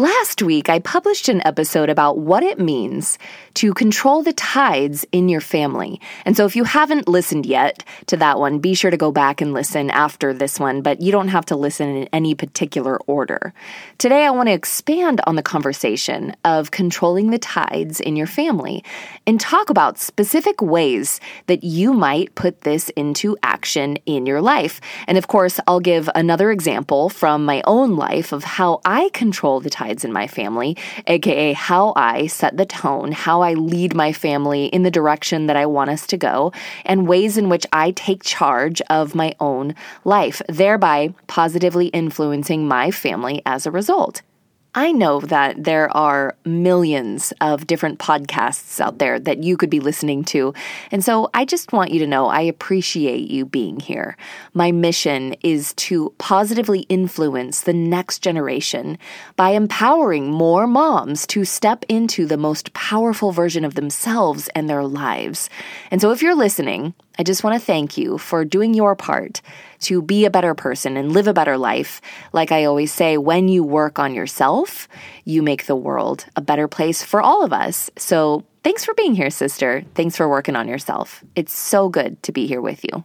Last week, I published an episode about what it means to control the tides in your family. And so, if you haven't listened yet to that one, be sure to go back and listen after this one, but you don't have to listen in any particular order. Today, I want to expand on the conversation of controlling the tides in your family and talk about specific ways that you might put this into action in your life. And of course, I'll give another example from my own life of how I control the tides in my family, aka how I set the tone, how I lead my family in the direction that I want us to go, and ways in which I take charge of my own life, thereby positively influencing my family as a result. I know that there are millions of different podcasts out there that you could be listening to. And so I just want you to know I appreciate you being here. My mission is to positively influence the next generation by empowering more moms to step into the most powerful version of themselves and their lives. And so if you're listening, I just want to thank you for doing your part to be a better person and live a better life. Like I always say, when you work on yourself, you make the world a better place for all of us. So thanks for being here, sister. Thanks for working on yourself. It's so good to be here with you.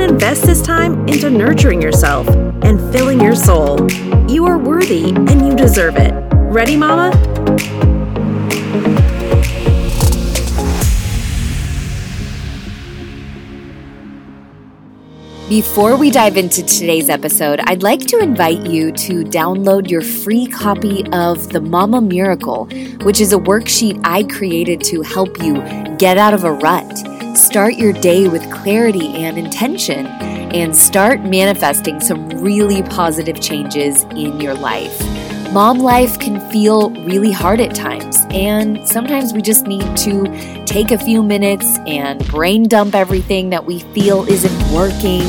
and invest this time into nurturing yourself and filling your soul. You are worthy and you deserve it. Ready, Mama? Before we dive into today's episode, I'd like to invite you to download your free copy of The Mama Miracle, which is a worksheet I created to help you get out of a rut, start your day with clarity and intention, and start manifesting some really positive changes in your life. Mom life can feel really hard at times, and sometimes we just need to take a few minutes and brain dump everything that we feel isn't working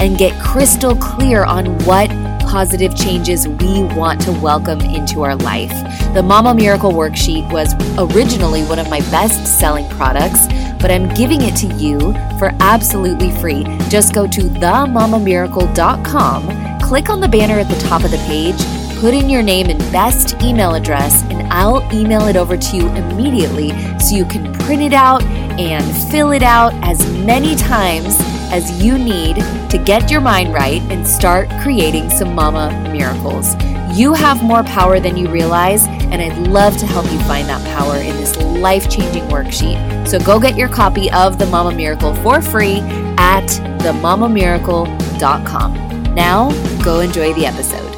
and get crystal clear on what positive changes we want to welcome into our life. The Mama Miracle Worksheet was originally one of my best selling products, but I'm giving it to you for absolutely free. Just go to themamamiracle.com, click on the banner at the top of the page put in your name and best email address, and I'll email it over to you immediately so you can print it out and fill it out as many times as you need to get your mind right and start creating some mama miracles. You have more power than you realize, and I'd love to help you find that power in this life changing worksheet. So go get your copy of The Mama Miracle for free at themamamiracle.com. Now, go enjoy the episode.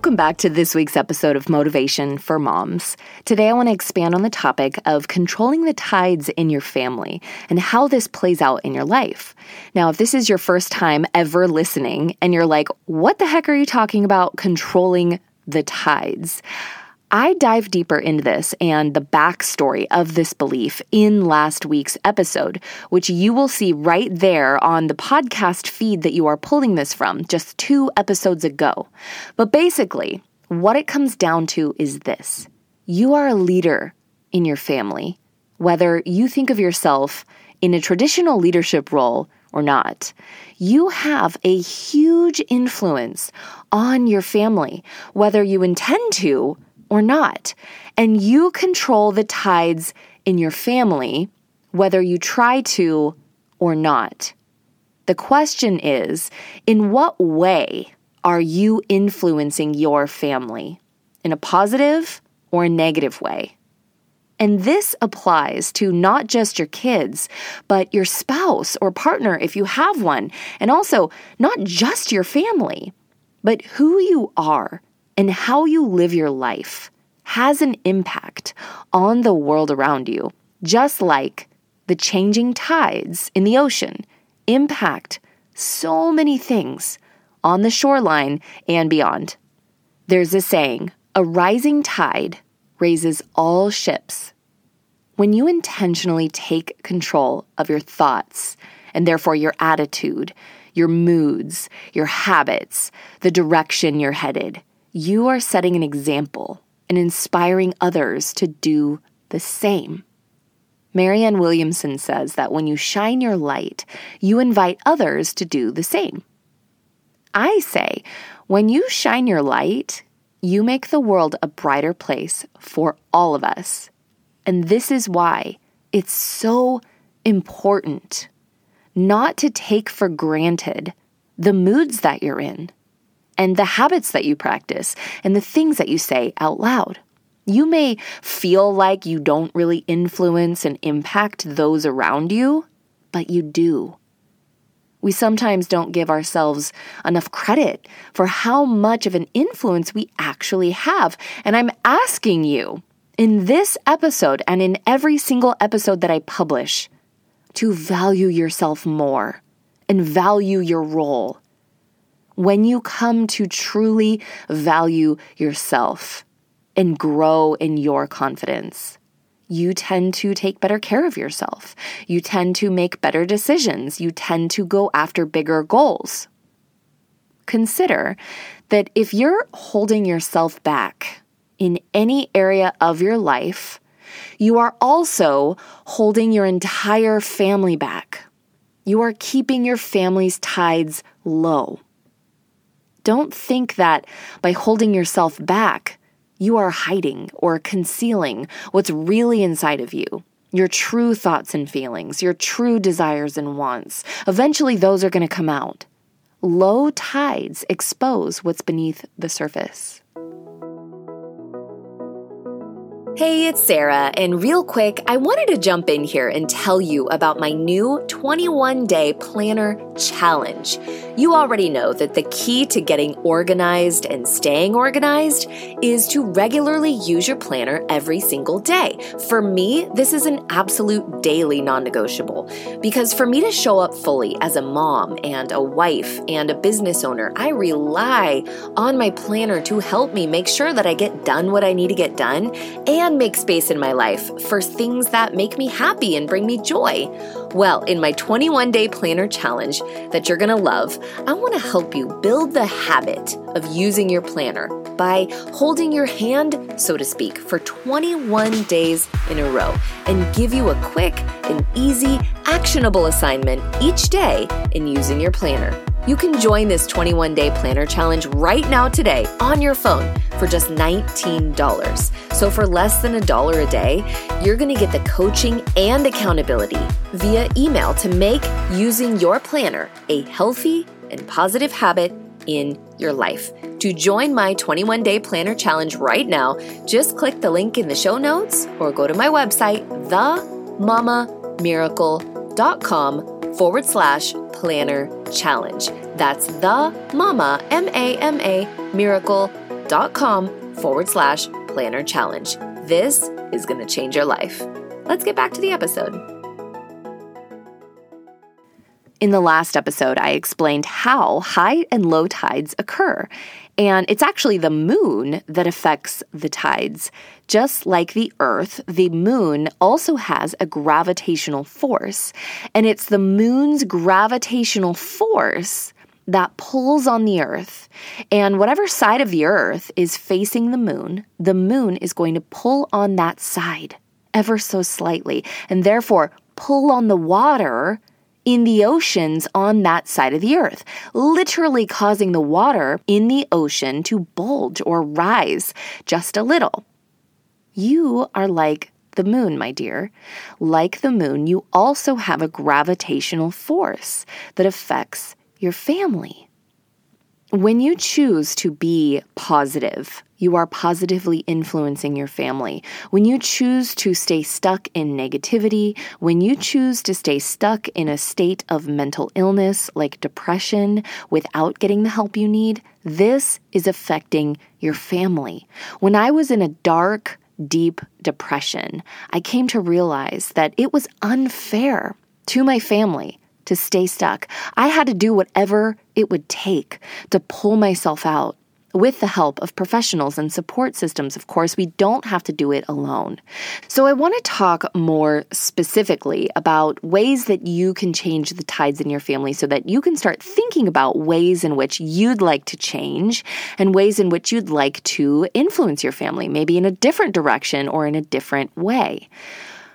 Welcome back to this week's episode of Motivation for Moms. Today, I want to expand on the topic of controlling the tides in your family and how this plays out in your life. Now, if this is your first time ever listening and you're like, what the heck are you talking about controlling the tides? I dive deeper into this and the backstory of this belief in last week's episode, which you will see right there on the podcast feed that you are pulling this from just two episodes ago. But basically, what it comes down to is this you are a leader in your family, whether you think of yourself in a traditional leadership role or not. You have a huge influence on your family, whether you intend to or not. And you control the tides in your family, whether you try to or not. The question is in what way are you influencing your family? In a positive or a negative way? And this applies to not just your kids, but your spouse or partner if you have one, and also not just your family, but who you are and how you live your life has an impact on the world around you, just like the changing tides in the ocean impact so many things on the shoreline and beyond. There's a saying a rising tide raises all ships. When you intentionally take control of your thoughts and therefore your attitude, your moods, your habits, the direction you're headed, you are setting an example and inspiring others to do the same. Marianne Williamson says that when you shine your light, you invite others to do the same. I say, when you shine your light, you make the world a brighter place for all of us. And this is why it's so important not to take for granted the moods that you're in and the habits that you practice and the things that you say out loud. You may feel like you don't really influence and impact those around you, but you do. We sometimes don't give ourselves enough credit for how much of an influence we actually have. And I'm asking you in this episode and in every single episode that I publish to value yourself more and value your role. When you come to truly value yourself and grow in your confidence, you tend to take better care of yourself. You tend to make better decisions. You tend to go after bigger goals. Consider that if you're holding yourself back in any area of your life, you are also holding your entire family back. You are keeping your family's tides low. Don't think that by holding yourself back, you are hiding or concealing what's really inside of you. Your true thoughts and feelings, your true desires and wants. Eventually, those are going to come out. Low tides expose what's beneath the surface. Hey, it's Sarah, and real quick, I wanted to jump in here and tell you about my new 21 day planner challenge. You already know that the key to getting organized and staying organized is to regularly use your planner every single day. For me, this is an absolute daily non negotiable because for me to show up fully as a mom and a wife and a business owner, I rely on my planner to help me make sure that I get done what I need to get done and make space in my life for things that make me happy and bring me joy. Well, in my 21 day planner challenge that you're gonna love, I wanna help you build the habit of using your planner by holding your hand, so to speak, for 21 days in a row and give you a quick and easy, actionable assignment each day in using your planner. You can join this 21 day planner challenge right now today on your phone for just $19. So, for less than a dollar a day, you're going to get the coaching and accountability via email to make using your planner a healthy and positive habit in your life. To join my 21 day planner challenge right now, just click the link in the show notes or go to my website, themamamiracle.com forward slash planner challenge. That's the mama, M A M A, miracle.com forward slash planner challenge. This is going to change your life. Let's get back to the episode. In the last episode, I explained how high and low tides occur. And it's actually the moon that affects the tides. Just like the Earth, the moon also has a gravitational force. And it's the moon's gravitational force that pulls on the Earth. And whatever side of the Earth is facing the moon, the moon is going to pull on that side ever so slightly. And therefore, pull on the water in the oceans on that side of the earth, literally causing the water in the ocean to bulge or rise just a little. You are like the moon, my dear. Like the moon, you also have a gravitational force that affects your family. When you choose to be positive, you are positively influencing your family. When you choose to stay stuck in negativity, when you choose to stay stuck in a state of mental illness like depression without getting the help you need, this is affecting your family. When I was in a dark, deep depression, I came to realize that it was unfair to my family to stay stuck. I had to do whatever it would take to pull myself out. with the help of professionals and support systems, of course, we don't have to do it alone. So, I want to talk more specifically about ways that you can change the tides in your family so that you can start thinking about ways in which you'd like to change and ways in which you'd like to influence your family, maybe in a different direction or in a different way.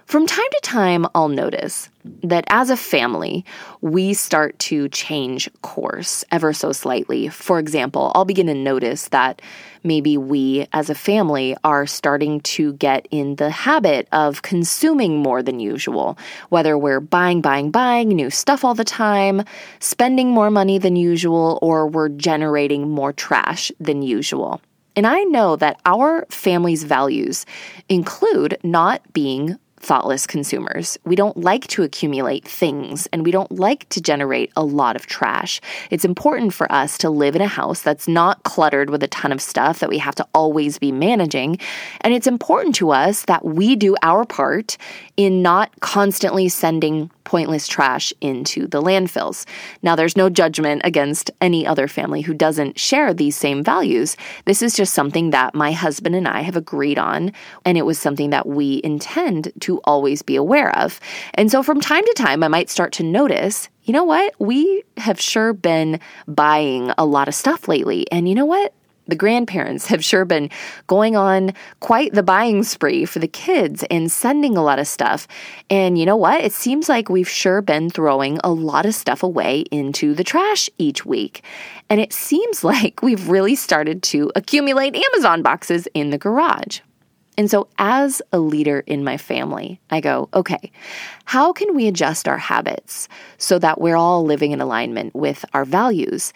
From time to time, I'll notice that as a family, we start to change course ever so slightly. For example, I'll begin to notice that maybe we as a family are starting to get in the habit of consuming more than usual, whether we're buying, buying, buying new stuff all the time, spending more money than usual, or we're generating more trash than usual. And I know that our family's values include not being thoughtless consumers. We don't like to accumulate things and we don't like to generate a lot of trash. It's important for us to live in a house that's not cluttered with a ton of stuff that we have to always be managing. And it's important to us that we do our part in not constantly sending pointless trash into the landfills. Now, there's no judgment against any other family who doesn't share these same values. This is just something that my husband and I have agreed on, and it was something that we intend to always be aware of. And so from time to time, I might start to notice you know what? We have sure been buying a lot of stuff lately. And you know what? The grandparents have sure been going on quite the buying spree for the kids and sending a lot of stuff. And you know what? It seems like we've sure been throwing a lot of stuff away into the trash each week. And it seems like we've really started to accumulate Amazon boxes in the garage. And so, as a leader in my family, I go, okay, how can we adjust our habits so that we're all living in alignment with our values?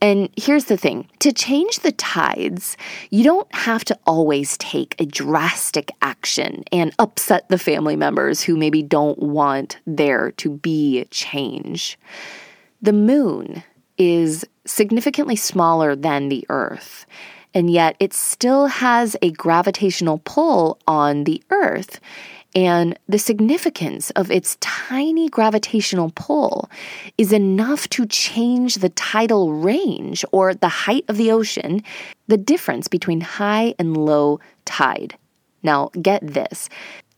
And here's the thing to change the tides, you don't have to always take a drastic action and upset the family members who maybe don't want there to be change. The moon is significantly smaller than the earth and yet it still has a gravitational pull on the Earth. And the significance of its tiny gravitational pull is enough to change the tidal range or the height of the ocean, the difference between high and low tide. Now, get this.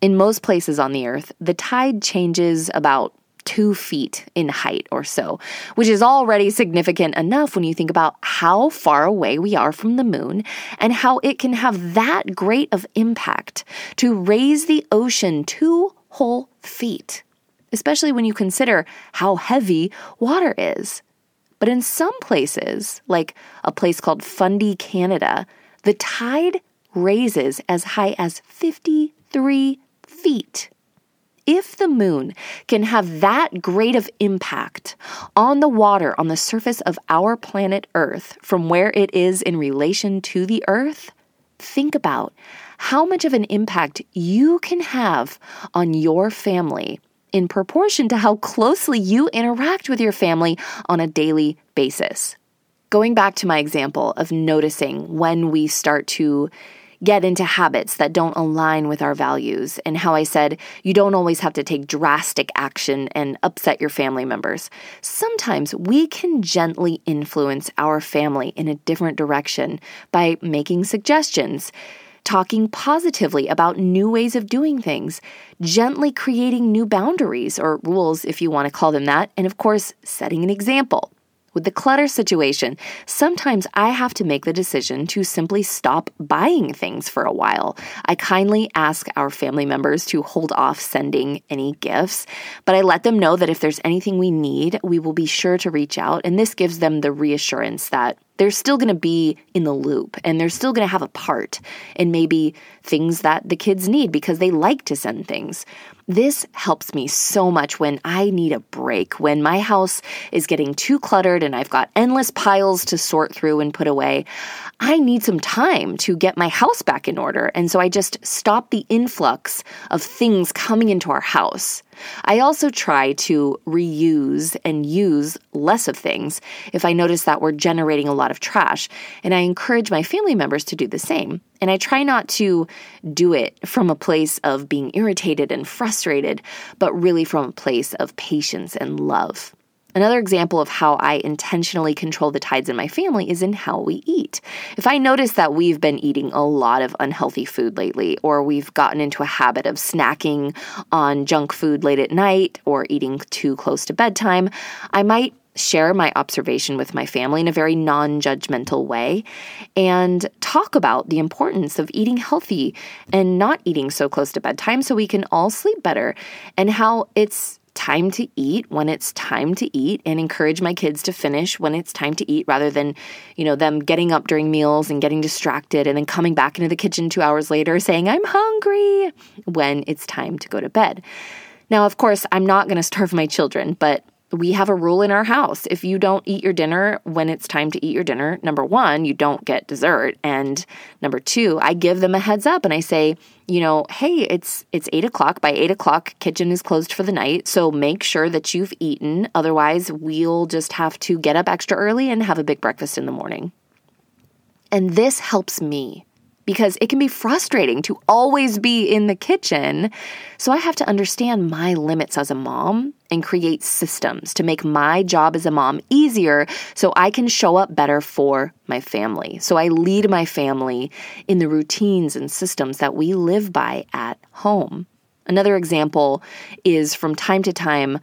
In most places on the earth, the tide changes about two feet in height or so, which is already significant enough when you think about how far away we are from the moon and how it can have that great of impact to raise the ocean two whole feet, especially when you consider how heavy water is. But in some places, like a place called Fundy, Canada, the tide raises as high as 53 feet if the moon can have that great of impact on the water on the surface of our planet Earth from where it is in relation to the Earth, think about how much of an impact you can have on your family in proportion to how closely you interact with your family on a daily basis. Going back to my example of noticing when we start to get into habits that don't align with our values, and how I said you don't always have to take drastic action and upset your family members. Sometimes we can gently influence our family in a different direction by making suggestions talking positively about new ways of doing things, gently creating new boundaries or rules, if you want to call them that, and of course, setting an example. With the clutter situation, sometimes I have to make the decision to simply stop buying things for a while. I kindly ask our family members to hold off sending any gifts, but I let them know that if there's anything we need, we will be sure to reach out. And this gives them the reassurance that they're still going to be in the loop and they're still going to have a part in maybe things that the kids need because they like to send things. This helps me so much when I need a break, when my house is getting too cluttered and I've got endless piles to sort through and put away. I need some time to get my house back in order. And so I just stop the influx of things coming into our house. I also try to reuse and use less of things if I notice that we're generating a lot of trash. And I encourage my family members to do the same. And I try not to do it from a place of being irritated and frustrated, but really from a place of patience and love. Another example of how I intentionally control the tides in my family is in how we eat. If I notice that we've been eating a lot of unhealthy food lately, or we've gotten into a habit of snacking on junk food late at night or eating too close to bedtime, I might share my observation with my family in a very non judgmental way and talk about the importance of eating healthy and not eating so close to bedtime so we can all sleep better and how it's time to eat when it's time to eat and encourage my kids to finish when it's time to eat rather than, you know, them getting up during meals and getting distracted and then coming back into the kitchen 2 hours later saying I'm hungry when it's time to go to bed. Now, of course, I'm not going to starve my children, but we have a rule in our house. If you don't eat your dinner when it's time to eat your dinner, number one, you don't get dessert. And number two, I give them a heads up and I say, you know, hey, it's it's eight o'clock. By eight o'clock, kitchen is closed for the night. So make sure that you've eaten. Otherwise, we'll just have to get up extra early and have a big breakfast in the morning. And this helps me because it can be frustrating to always be in the kitchen. So I have to understand my limits as a mom and create systems to make my job as a mom easier so I can show up better for my family. So I lead my family in the routines and systems that we live by at home. Another example is from time to time,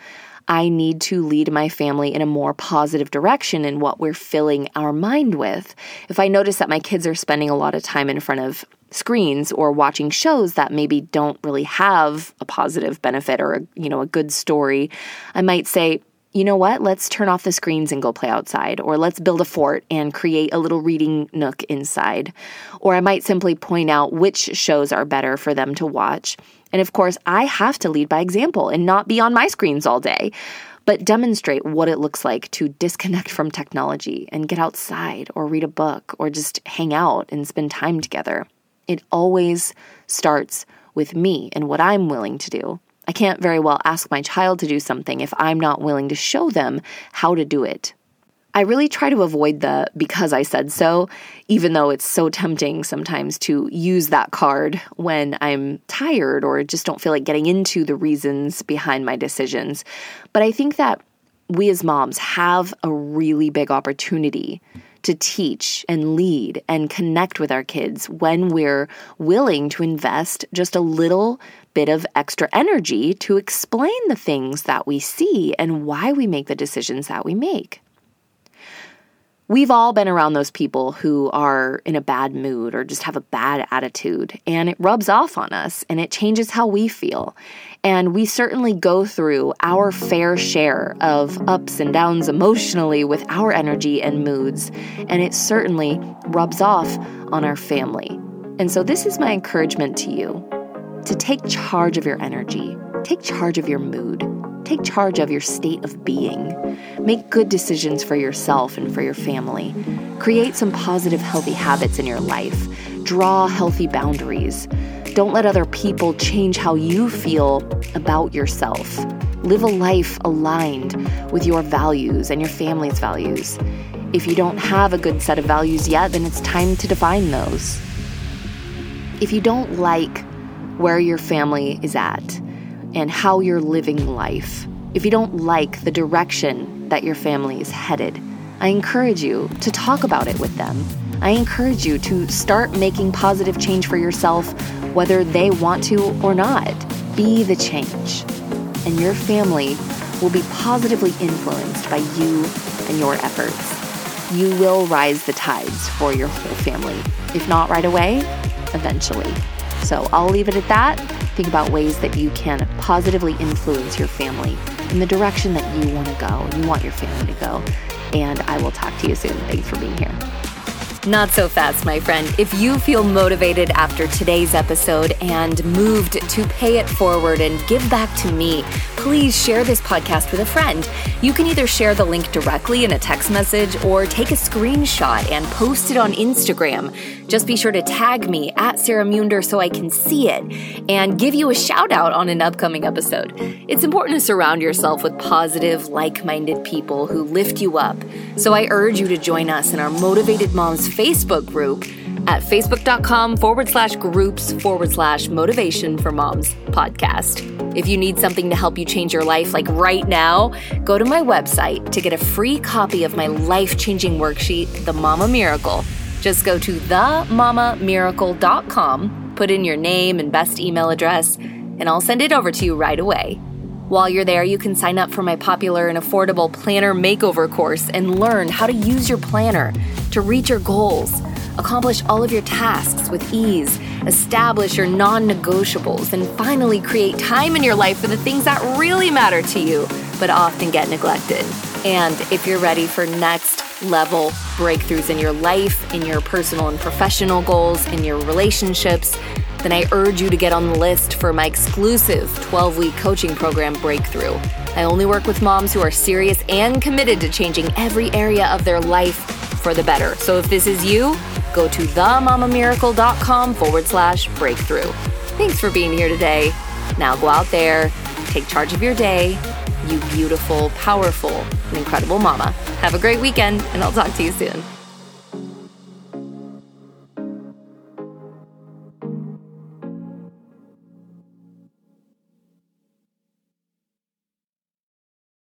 I need to lead my family in a more positive direction in what we're filling our mind with. If I notice that my kids are spending a lot of time in front of screens or watching shows that maybe don't really have a positive benefit or a, you know a good story, I might say, you know what? Let's turn off the screens and go play outside. Or let's build a fort and create a little reading nook inside. Or I might simply point out which shows are better for them to watch and of course, I have to lead by example and not be on my screens all day, but demonstrate what it looks like to disconnect from technology and get outside or read a book or just hang out and spend time together. It always starts with me and what I'm willing to do. I can't very well ask my child to do something if I'm not willing to show them how to do it I really try to avoid the because I said so, even though it's so tempting sometimes to use that card when I'm tired or just don't feel like getting into the reasons behind my decisions. But I think that we as moms have a really big opportunity to teach and lead and connect with our kids when we're willing to invest just a little bit of extra energy to explain the things that we see and why we make the decisions that we make. We've all been around those people who are in a bad mood or just have a bad attitude, and it rubs off on us and it changes how we feel. And we certainly go through our fair share of ups and downs emotionally with our energy and moods, and it certainly rubs off on our family. And so, this is my encouragement to you to take charge of your energy, take charge of your mood, Take charge of your state of being. Make good decisions for yourself and for your family. Create some positive, healthy habits in your life. Draw healthy boundaries. Don't let other people change how you feel about yourself. Live a life aligned with your values and your family's values. If you don't have a good set of values yet, then it's time to define those. If you don't like where your family is at, and how you're living life. If you don't like the direction that your family is headed, I encourage you to talk about it with them. I encourage you to start making positive change for yourself, whether they want to or not. Be the change. And your family will be positively influenced by you and your efforts. You will rise the tides for your whole family. If not right away, eventually. So I'll leave it at that. Think about ways that you can positively influence your family in the direction that you want to go, and you want your family to go. And I will talk to you soon. Thanks for being here. Not so fast, my friend. If you feel motivated after today's episode and moved to pay it forward and give back to me, please share this podcast with a friend. You can either share the link directly in a text message or take a screenshot and post it on Instagram. Just be sure to tag me at Sarah Munder so I can see it and give you a shout out on an upcoming episode. It's important to surround yourself with positive, like minded people who lift you up. So I urge you to join us in our Motivated Moms Facebook group at facebook.com forward slash groups forward slash motivation for moms podcast. If you need something to help you change your life, like right now, go to my website to get a free copy of my life changing worksheet, The Mama Miracle. Just go to themamamiracle.com, put in your name and best email address, and I'll send it over to you right away. While you're there, you can sign up for my popular and affordable planner makeover course and learn how to use your planner to reach your goals, accomplish all of your tasks with ease, establish your non negotiables, and finally create time in your life for the things that really matter to you but often get neglected. And if you're ready for next level breakthroughs in your life, in your personal and professional goals, in your relationships, then I urge you to get on the list for my exclusive 12 week coaching program, Breakthrough. I only work with moms who are serious and committed to changing every area of their life for the better. So if this is you, go to themamamiracle.com forward slash breakthrough. Thanks for being here today. Now go out there, take charge of your day, you beautiful, powerful, and incredible mama. Have a great weekend, and I'll talk to you soon.